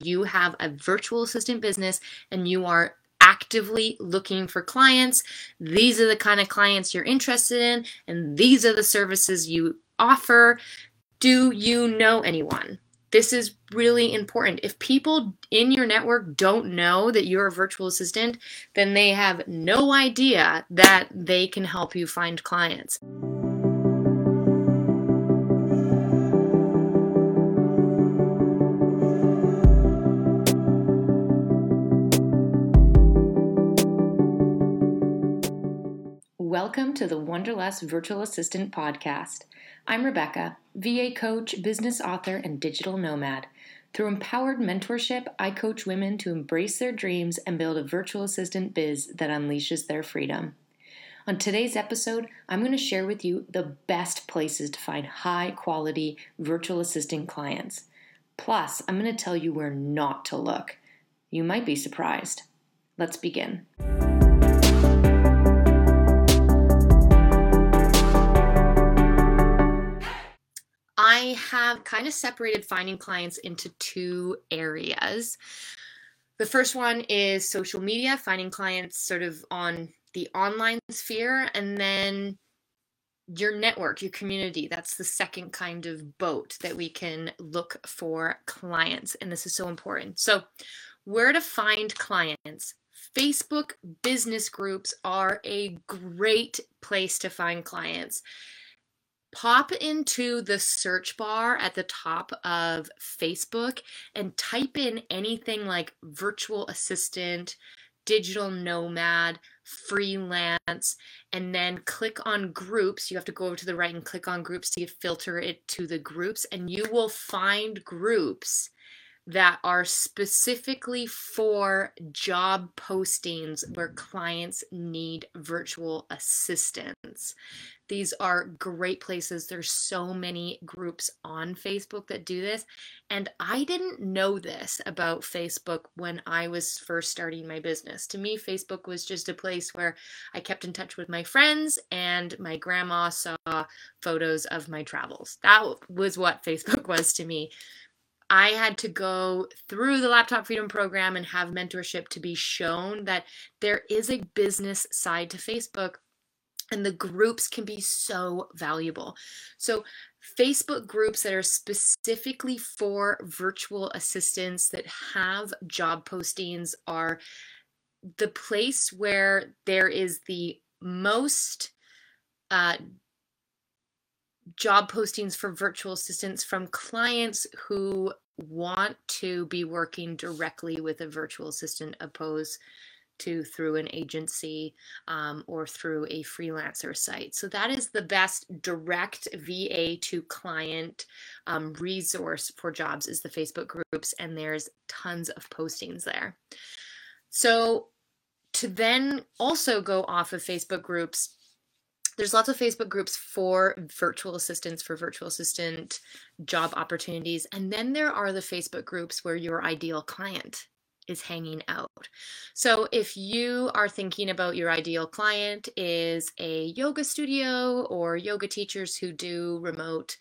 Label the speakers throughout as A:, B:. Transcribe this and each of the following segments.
A: you have a virtual assistant business and you are actively looking for clients. These are the kind of clients you're interested in, and these are the services you offer. Do you know anyone? This is really important. If people in your network don't know that you're a virtual assistant, then they have no idea that they can help you find clients. To the Wanderlust Virtual Assistant Podcast. I'm Rebecca, VA coach, business author, and digital nomad. Through empowered mentorship, I coach women to embrace their dreams and build a virtual assistant biz that unleashes their freedom. On today's episode, I'm going to share with you the best places to find high quality virtual assistant clients. Plus, I'm going to tell you where not to look. You might be surprised. Let's begin. I have kind of separated finding clients into two areas. The first one is social media, finding clients sort of on the online sphere, and then your network, your community. That's the second kind of boat that we can look for clients. And this is so important. So, where to find clients? Facebook business groups are a great place to find clients pop into the search bar at the top of Facebook and type in anything like virtual assistant, digital nomad, freelance, and then click on groups. You have to go over to the right and click on groups to filter it to the groups, and you will find groups that are specifically for job postings where clients need virtual assistants. These are great places. There's so many groups on Facebook that do this. And I didn't know this about Facebook when I was first starting my business. To me, Facebook was just a place where I kept in touch with my friends and my grandma saw photos of my travels. That was what Facebook was to me. I had to go through the Laptop Freedom Program and have mentorship to be shown that there is a business side to Facebook and the groups can be so valuable. So, Facebook groups that are specifically for virtual assistants that have job postings are the place where there is the most uh, job postings for virtual assistants from clients who want to be working directly with a virtual assistant opposed to through an agency um, or through a freelancer site. So that is the best direct VA to client um, resource for jobs is the Facebook groups, and there's tons of postings there. So to then also go off of Facebook groups there's lots of Facebook groups for virtual assistants, for virtual assistant job opportunities. And then there are the Facebook groups where your ideal client is hanging out. So if you are thinking about your ideal client is a yoga studio or yoga teachers who do remote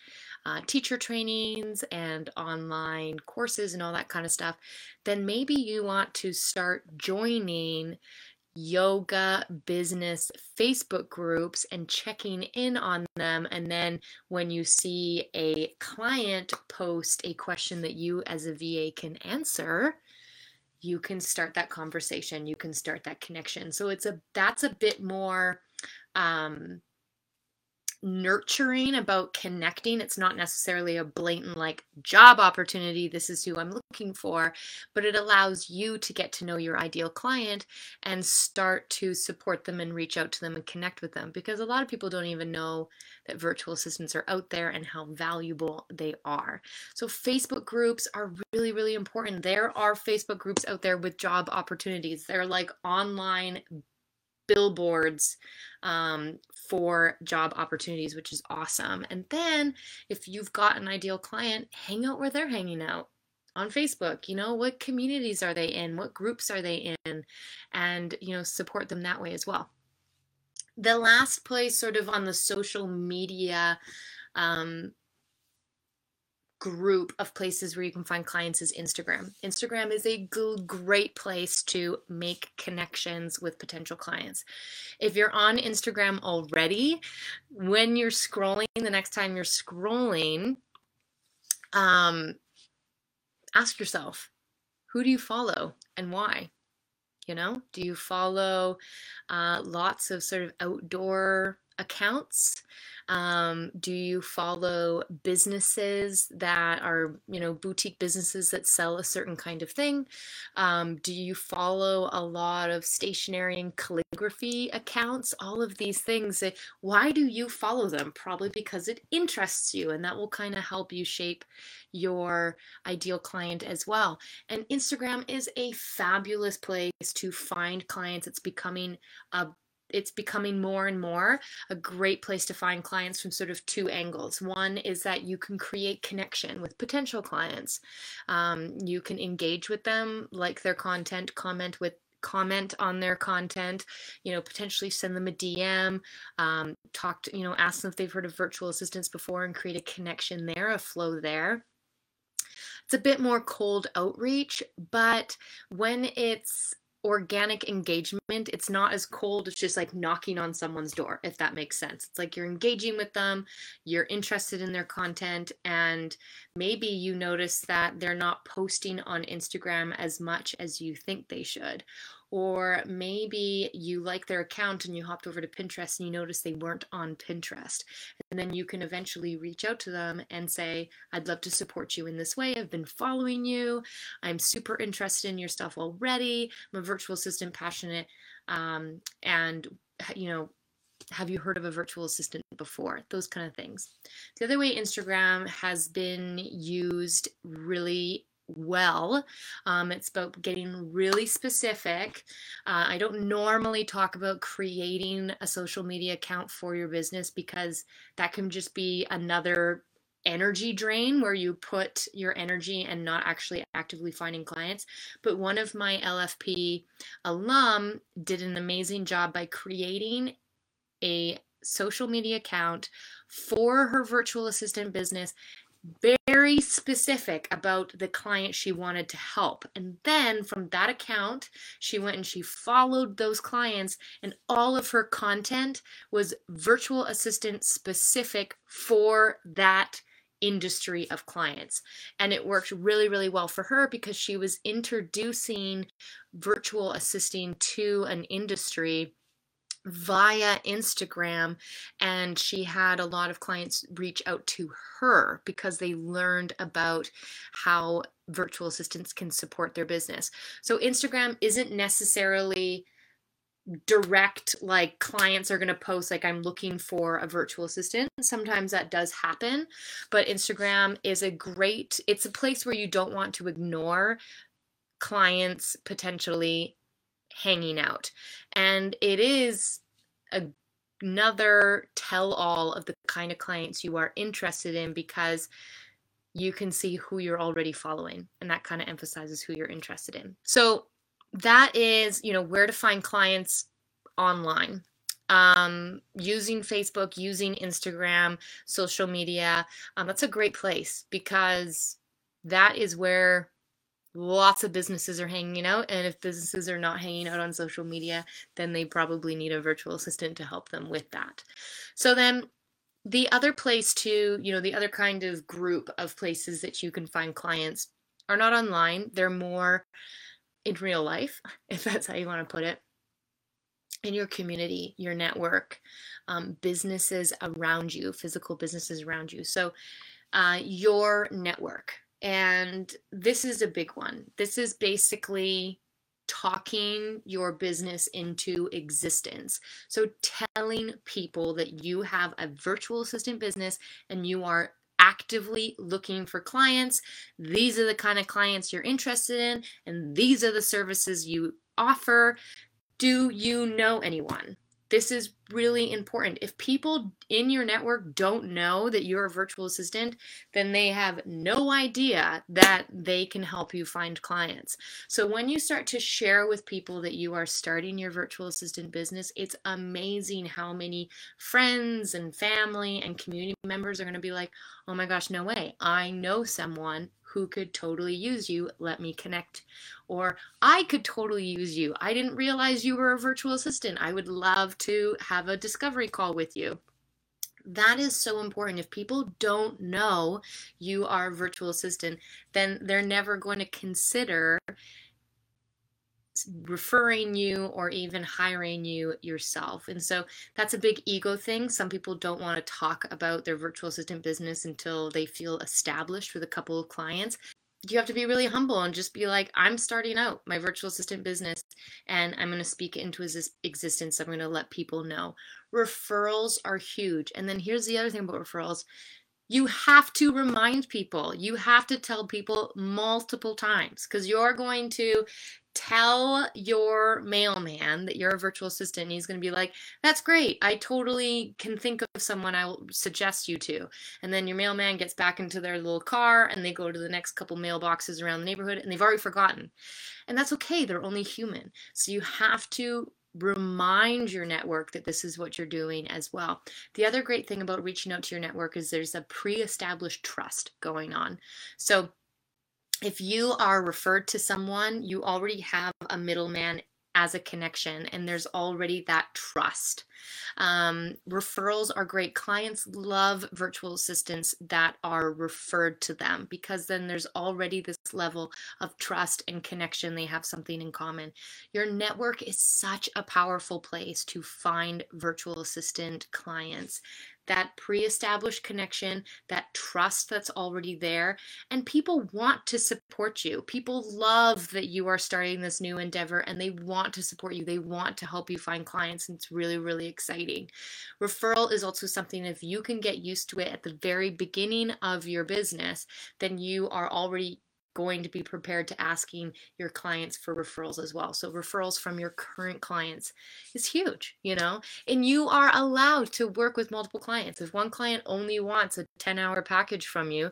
A: uh, teacher trainings and online courses and all that kind of stuff, then maybe you want to start joining yoga business Facebook groups and checking in on them. And then when you see a client post a question that you as a VA can answer, you can start that conversation. You can start that connection. So it's a that's a bit more um, nurturing about connecting. It's not necessarily a blatant like job opportunity. This is who I'm looking for, but it allows you to get to know your ideal client and start to support them and reach out to them and connect with them because a lot of people don't even know that virtual assistants are out there and how valuable they are. So Facebook groups are really really important. There are Facebook groups out there with job opportunities. They're like online billboards um, for job opportunities, which is awesome. And then if you've got an ideal client, hang out where they're hanging out on Facebook. You know, what communities are they in? What groups are they in? And, you know, support them that way as well. The last place, sort of on the social media um, group of places where you can find clients is Instagram. Instagram is a great place to make connections with potential clients. If you're on Instagram already, when you're scrolling, the next time you're scrolling, um, ask yourself, who do you follow and why? You know, do you follow uh, lots of sort of outdoor accounts? Um, do you follow businesses that are, you know, boutique businesses that sell a certain kind of thing? Um, do you follow a lot of stationery and calligraphy accounts? All of these things. Why do you follow them? Probably because it interests you, and that will kind of help you shape your ideal client as well. And Instagram is a fabulous place to find clients. It's becoming a it's becoming more and more a great place to find clients from sort of two angles. One is that you can create connection with potential clients. Um, you can engage with them, like their content, comment with comment on their content you know potentially send them a dm um, talk to you know ask them if they've heard of virtual assistants before and create a connection there a flow there it's a bit more cold outreach but when it's organic engagement. It's not as cold. It's just like knocking on someone's door, if that makes sense. It's like you're engaging with them, you're interested in their content, and maybe you notice that they're not posting on Instagram as much as you think they should. Or maybe you like their account and you hopped over to Pinterest and you noticed they weren't on Pinterest. And then you can eventually reach out to them and say, I'd love to support you in this way. I've been following you. I'm super interested in your stuff already. I'm a virtual assistant passionate. Um, and, you know, have you heard of a virtual assistant before? Those kind of things. The other way Instagram has been used really well. Um, it's about getting really specific. Uh, I don't normally talk about creating a social media account for your business because that can just be another energy drain where you put your energy and not actually actively finding clients. But one of my LFP alum did an amazing job by creating a social media account for her virtual assistant business very specific about the client she wanted to help. And then from that account, she went and she followed those clients, and all of her content was virtual assistant specific for that industry of clients. And it worked really, really well for her because she was introducing virtual assisting to an industry via Instagram and she had a lot of clients reach out to her because they learned about how virtual assistants can support their business. So Instagram isn't necessarily direct like clients are going to post like I'm looking for a virtual assistant. Sometimes that does happen, but Instagram is a great it's a place where you don't want to ignore clients potentially hanging out. And it is a, another tell all of the kind of clients you are interested in because you can see who you're already following and that kind of emphasizes who you're interested in. So that is, you know, where to find clients online. Um, using Facebook, using Instagram, social media. Um, that's a great place because that is where lots of businesses are hanging out and if businesses are not hanging out on social media then they probably need a virtual assistant to help them with that so then the other place to you know the other kind of group of places that you can find clients are not online they're more in real life if that's how you want to put it in your community your network um, businesses around you physical businesses around you so uh, your network and this is a big one. This is basically talking your business into existence. So, telling people that you have a virtual assistant business and you are actively looking for clients. These are the kind of clients you're interested in, and these are the services you offer. Do you know anyone? This is really important. If people in your network don't know that you're a virtual assistant, then they have no idea that they can help you find clients. So when you start to share with people that you are starting your virtual assistant business, it's amazing how many friends and family and community members are going to be like, oh my gosh, no way. I know someone who could totally use you. Let me connect. Or I could totally use you. I didn't realize you were a virtual assistant. I would love to have a discovery call with you. That is so important. If people don't know you are a virtual assistant, then they're never going to consider referring you or even hiring you yourself. And so that's a big ego thing. Some people don't want to talk about their virtual assistant business until they feel established with a couple of clients. You have to be really humble and just be like, I'm starting out my virtual assistant business and I'm going to speak into existence. I'm going to let people know. Referrals are huge. And then here's the other thing about referrals you have to remind people. You have to tell people multiple times because you're going to tell your mailman that you're a virtual assistant and he's going to be like that's great. I totally can think of someone i will suggest you to. And then your mailman gets back into their little car and they go to the next couple mailboxes around the neighborhood and they've already forgotten. And that's okay. They're only human. So you have to remind your network that this is what you're doing as well. The other great thing about reaching out to your network is there's a pre established trust going on. So if you are referred to someone, you already have a middleman as a connection and there's already that trust. Um, referrals are great. Clients love virtual assistants that are referred to them because then there's already this level of trust and connection. They have something in common. Your network is such a powerful place to find virtual assistant clients that pre established connection, that trust that's already there. And people want to support you. People love that you are starting this new endeavor and they want to support you. They want to help you find clients. And it's really, really exciting. Referral is also something if you can get used to it at the very beginning of your business, then you are already going to be prepared to asking your clients for referrals as well. So referrals from your current clients is huge, you know, and you are allowed to work with multiple clients. If one client only wants a 10 hour package from you,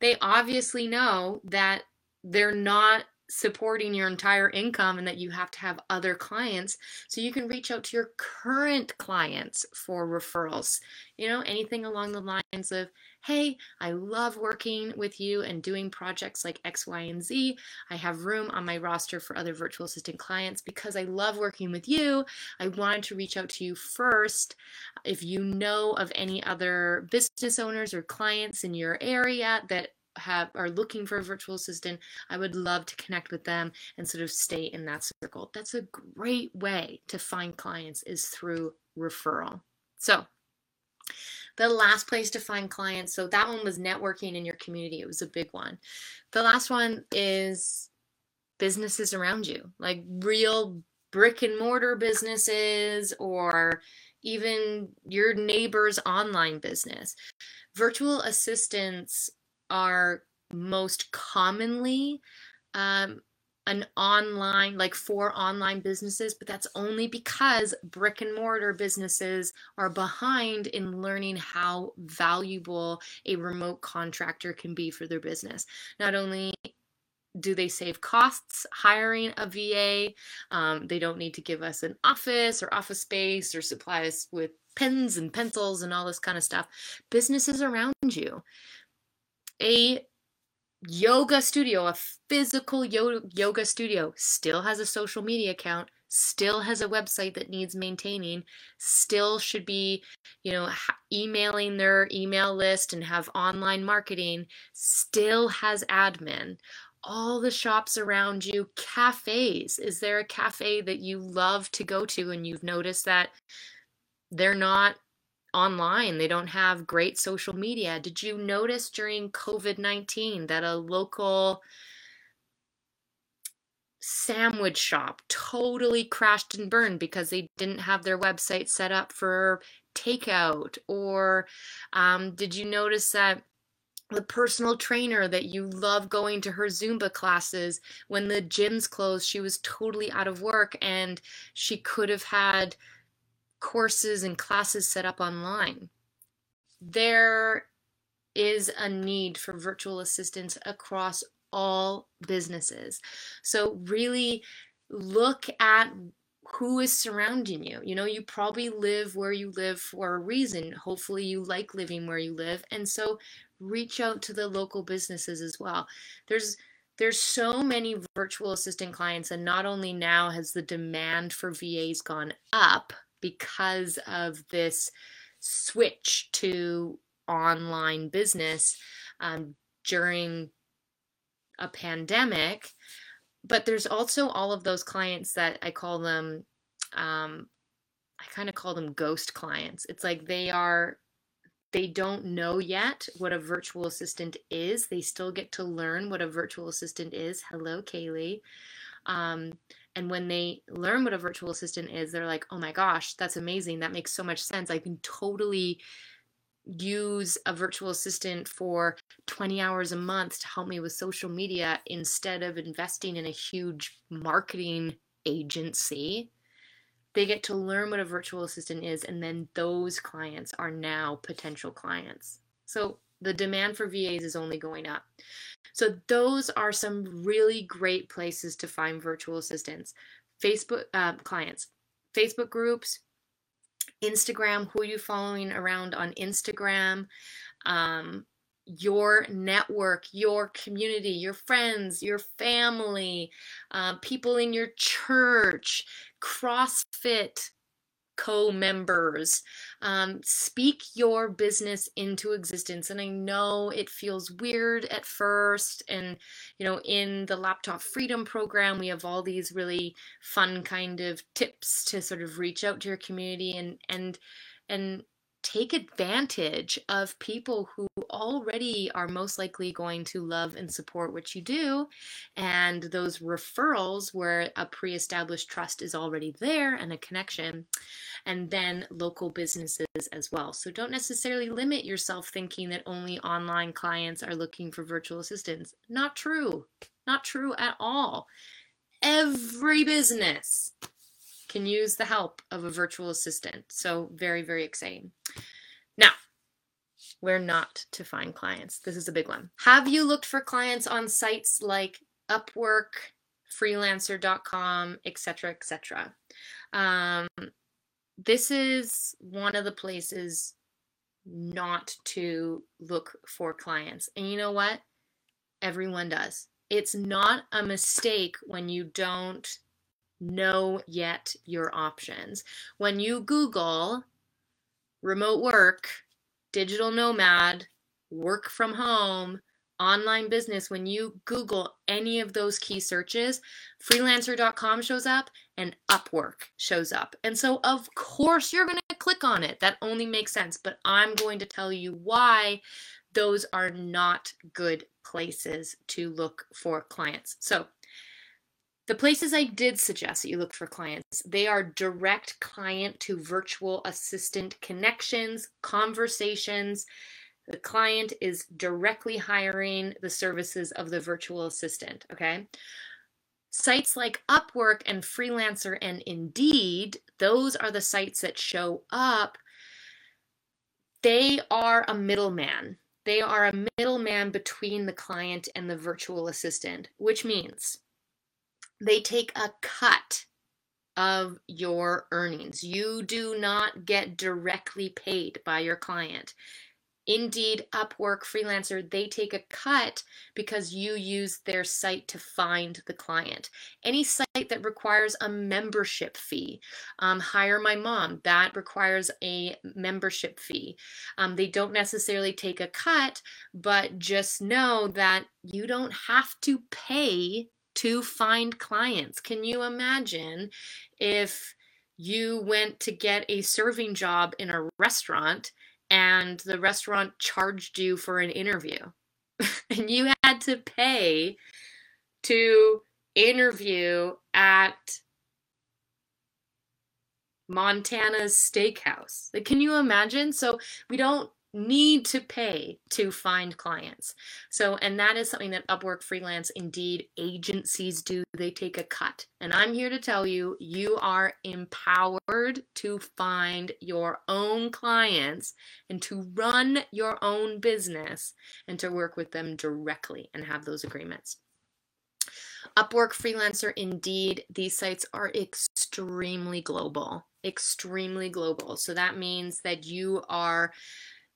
A: they obviously know that they're not supporting your entire income and that you have to have other clients. So you can reach out to your current clients for referrals you know anything along the lines of hey i love working with you and doing projects like x y and z. I have room on my roster for other virtual assistant clients because i love working with you. I wanted to reach out to you first. If you know of any other business owners or clients in your area that have are looking for a virtual assistant, I would love to connect with them and sort of stay in that circle. That's a great way to find clients is through referral. So, the last place to find clients, so that one was networking in your community. It was a big one. The last one is businesses around you, like real brick and mortar businesses or even your neighbor's online business. Virtual assistants are most commonly um, an online, like for online businesses, but that's only because brick and mortar businesses are behind in learning how valuable a remote contractor can be for their business. Not only do they save costs hiring a VA, um, they don't need to give us an office or office space or supply us with pens and pencils and all this kind of stuff. Businesses around you a yoga studio, a physical yoga studio, still has a social media account, still has a website that needs maintaining, still should be, you know, emailing their email list and have online marketing, still has admin. All the shops around you, cafes. Is there a cafe that you love to go to and you've noticed that they're not online. They don't have great social media. Did you notice during COVID 19 that a local sandwich shop totally crashed and burned because they didn't have their website set up for takeout? Or um, did you notice that? the personal trainer that you love going to her Zumba classes. When the gyms closed, she was totally out of work and she could have had courses and classes set up online. There is a need for virtual assistants across all businesses. So, really look at who is surrounding you. You know, you probably live where you live for a reason. Hopefully, you like living where you live. And so, reach out to the local businesses as well. There's there's so many virtual assistant clients and not only now has the demand for VAs gone up because of this switch to online business um, during a pandemic. But there's also all of those clients that i call them um, i kind of call them ghost clients. It's like they are they don't know yet what a virtual assistant is. They still get to learn what a virtual assistant is. Hello kaylee. Um, and when they learn what a virtual assistant is they're like oh my gosh that's amazing that makes so much sense i can totally use a virtual assistant for 20 hours a month to help me with social media instead of investing in a huge marketing agency. They get to learn what a virtual assistant is, and then those clients are now potential clients. So the demand for VAs is only going up. So those are some really great places to find virtual assistants. Facebook uh, clients, Facebook groups, Instagram, who are you following around on Instagram, um, your network, your community, your friends, your family, uh, people in your church, CrossFit co-members um, speak your business into existence. And i know it feels weird at first and you know in the laptop freedom program we have all these really fun kind of tips to sort of reach out to your community and and and take advantage of people who already are most likely going to love and support what you do. And those referrals where a pre established trust is already there and a connection. And then local businesses as well. So don't necessarily limit yourself thinking that only online clients are looking for virtual assistants. Not true. Not true at all. Every business can use the help of a virtual assistant. So, very, very exciting. Now, where not to find clients. This is a big one. Have you looked for clients on sites like Upwork, freelancer.com, etc., etc.? Um, this is one of the places not to look for clients. And you know what? Everyone does. It's not a mistake when you don't know yet your options. When you Google remote work, digital nomad, work from home, online business, when you Google any of those key searches, freelancer.com shows up and Upwork shows up. And so, of course, you're going to click on it. That only makes sense. But I'm going to tell you why those are not good places to look for clients. So, the places I did suggest that you look for clients, they are direct client to virtual assistant connections, conversations. The client is directly hiring the services of the virtual assistant, okay? Sites like Upwork and Freelancer and Indeed, those are the sites that show up. They are a middleman. They are a middleman between the client and the virtual assistant, which means they take a cut of your earnings. You do not get directly paid by your client. Indeed, Upwork, Freelancer, they take a cut because you use their site to find the client. Any site that requires a membership fee, um, Hire My Mom, that requires a membership fee. Um, they don't necessarily take a cut, but just know that you don't have to pay to find clients. Can you imagine if you went to get a serving job in a restaurant and the restaurant charged you for an interview and you had to pay to interview at Montana's steakhouse. Like, can you imagine? So we don't need to pay to find clients. So, and that is something that Upwork freelance, indeed, agencies do. They take a cut. And I'm here to tell you, you are empowered to find your own clients and to run your own business and to work with them directly and have those agreements. Upwork, Freelancer, Indeed, these sites are extremely global, extremely global. So that means that you are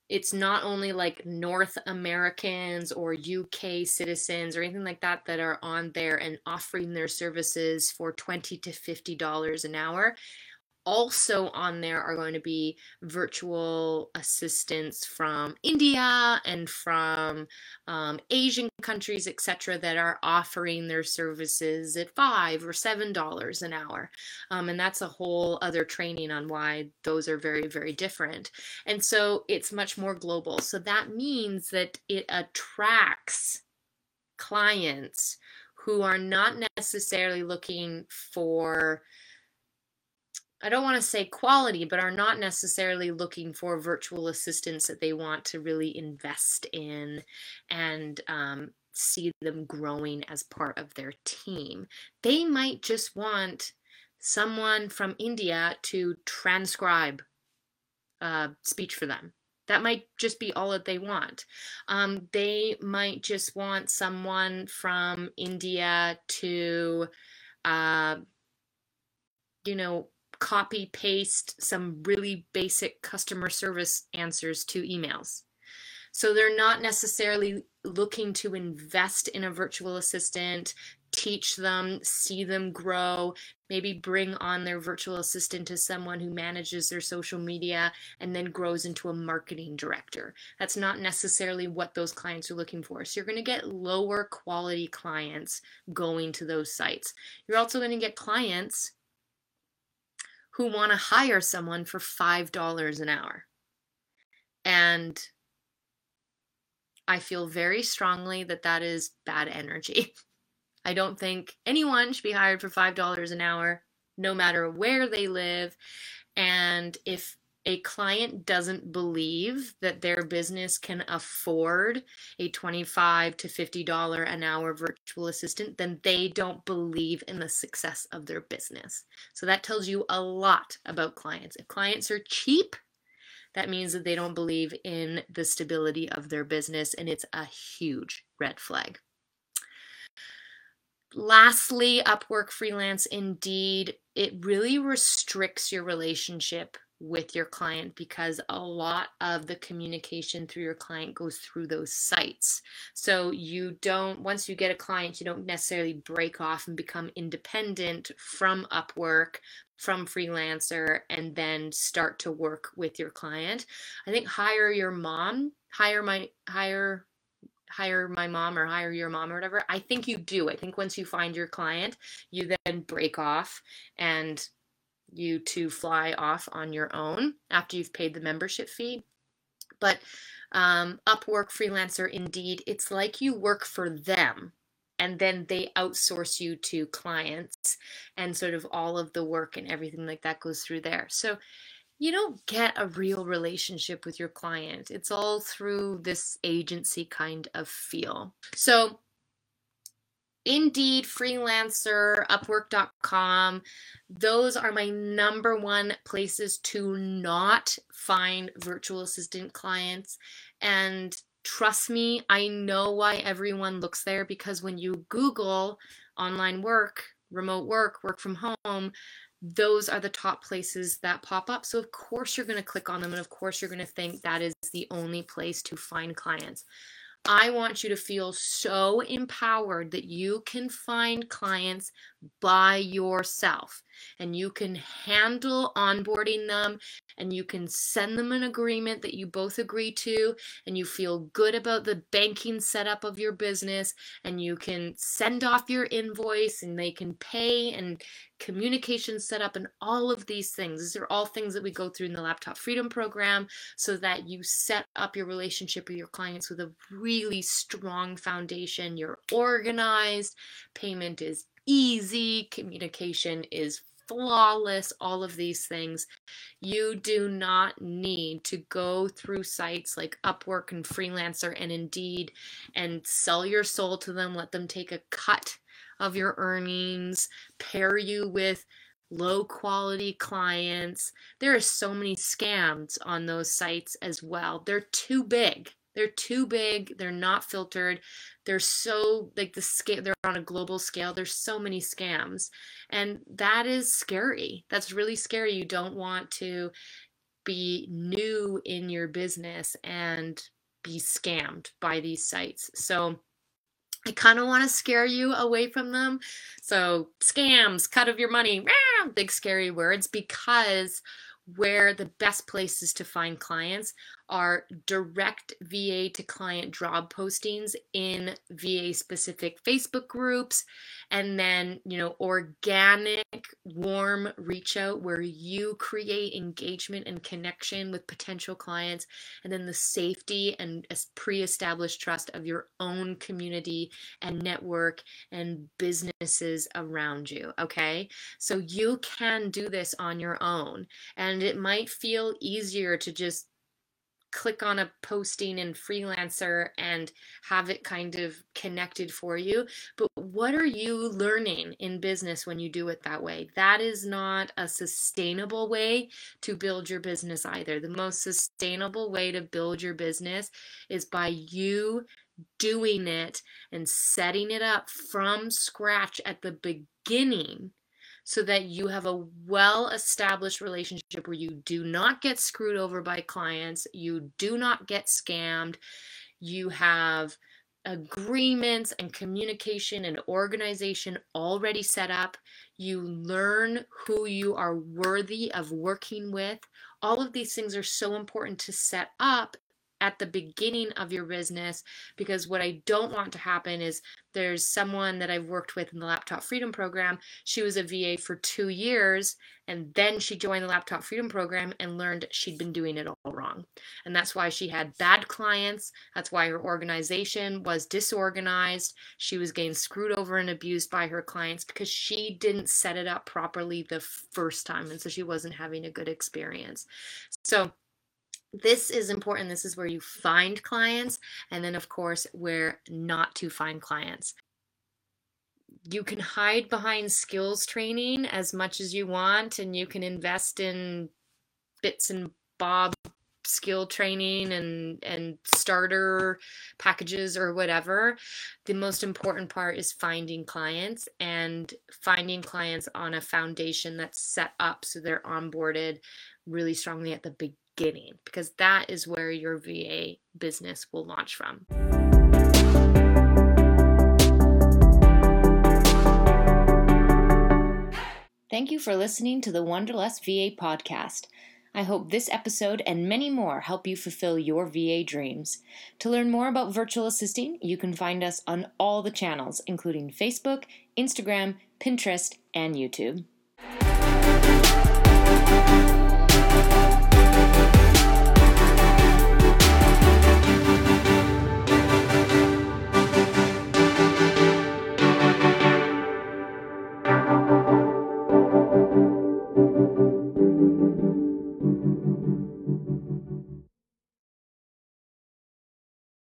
A: it's not only like North Americans or UK citizens or anything like that that are on there and offering their services for 20 to 50 dollars an hour also on there are going to be virtual assistants from India and from um, Asian countries, etc., that are offering their services at five or seven dollars an hour, um, and that's a whole other training on why those are very, very different. And so it's much more global. So that means that it attracts clients who are not necessarily looking for I don't want to say quality, but are not necessarily looking for virtual assistants that they want to really invest in and um, see them growing as part of their team. They might just want someone from India to transcribe uh, speech for them. That might just be all that they want. Um, they might just want someone from India to, uh, you know, copy paste some really basic customer service answers to emails. So they're not necessarily looking to invest in a virtual assistant, teach them, see them grow, maybe bring on their virtual assistant to someone who manages their social media and then grows into a marketing director. That's not necessarily what those clients are looking for. So you're going to get lower quality clients going to those sites. You're also going to get clients who want to hire someone for $5 an hour. And I feel very strongly that that is bad energy. I don't think anyone should be hired for $5 an hour, no matter where they live. And if a client doesn't believe that their business can afford a 25 to 50 dollar an hour virtual assistant then they don't believe in the success of their business. So that tells you a lot about clients. If clients are cheap that means that they don't believe in the stability of their business and it's a huge red flag. Lastly upwork freelance indeed it really restricts your relationship with your client because a lot of the communication through your client goes through those sites. So you don't, once you get a client, you don't necessarily break off and become independent from Upwork, from freelancer, and then start to work with your client. I think hire your mom, hire my, hire hire my mom or hire your mom or whatever. I think you do. I think once you find your client, you then break off and you to fly off on your own after you've paid the membership fee. But um, Upwork, Freelancer, Indeed, it's like you work for them and then they outsource you to clients and sort of all of the work and everything like that goes through there. So you don't get a real relationship with your client. It's all through this agency kind of feel. So Indeed, Freelancer, Upwork.com, those are my number one places to not find virtual assistant clients. And trust me, I know why everyone looks there because when you Google online work, remote work, work from home, those are the top places that pop up. So, of course, you're going to click on them, and of course, you're going to think that is the only place to find clients. I want you to feel so empowered that you can find clients by yourself and you can handle onboarding them and you can send them an agreement that you both agree to and you feel good about the banking setup of your business and you can send off your invoice and they can pay and communication setup and all of these things. These are all things that we go through in the Laptop Freedom Program so that you set up your relationship with your clients with a really strong foundation. You're organized, payment is easy, communication is flawless, all of these things. You do not need to go through sites like Upwork and Freelancer and Indeed and sell your soul to them, let them take a cut of your earnings, pair you with low quality clients. There are so many scams on those sites as well. They're too big. They're too big. They're not filtered. They're so like the scale. They're on a global scale. There's so many scams, and that is scary. That's really scary. You don't want to be new in your business and be scammed by these sites. So I kind of want to scare you away from them. So, scams, cut of your money, big scary words, because where the best places to find clients are direct VA to client job postings in VA specific Facebook groups. And then, you know, organic warm reach out where you create engagement and connection with potential clients. And then the safety and pre-established trust of your own community and network and businesses around you, okay? So you can do this on your own. And it might feel easier to just click on a posting in freelancer and have it kind of connected for you. But what are you learning in business when you do it that way? That is not a sustainable way to build your business either. The most sustainable way to build your business is by you doing it and setting it up from scratch at the beginning so that you have a well established relationship where you do not get screwed over by clients, you do not get scammed, you have agreements and communication and organization already set up. You learn who you are worthy of working with. All of these things are so important to set up at the beginning of your business because what I don't want to happen is there's someone that I've worked with in the Laptop Freedom Program. She was a VA for two years and then she joined the Laptop Freedom Program and learned she'd been doing it all wrong. And that's why she had bad clients. That's why her organization was disorganized. She was getting screwed over and abused by her clients because she didn't set it up properly the first time. And so she wasn't having a good experience. So, this is important. This is where you find clients, and then, of course, where not to find clients. You can hide behind skills training as much as you want, and you can invest in bits and bob skill training and and starter packages or whatever the most important part is finding clients and finding clients on a foundation that's set up so they're onboarded really strongly at the beginning because that is where your VA business will launch from. Thank you for listening to the Wanderlust VA podcast. I hope this episode and many more help you fulfill your VA dreams. To learn more about virtual assisting, you can find us on all the channels, including Facebook, Instagram, Pinterest, and YouTube.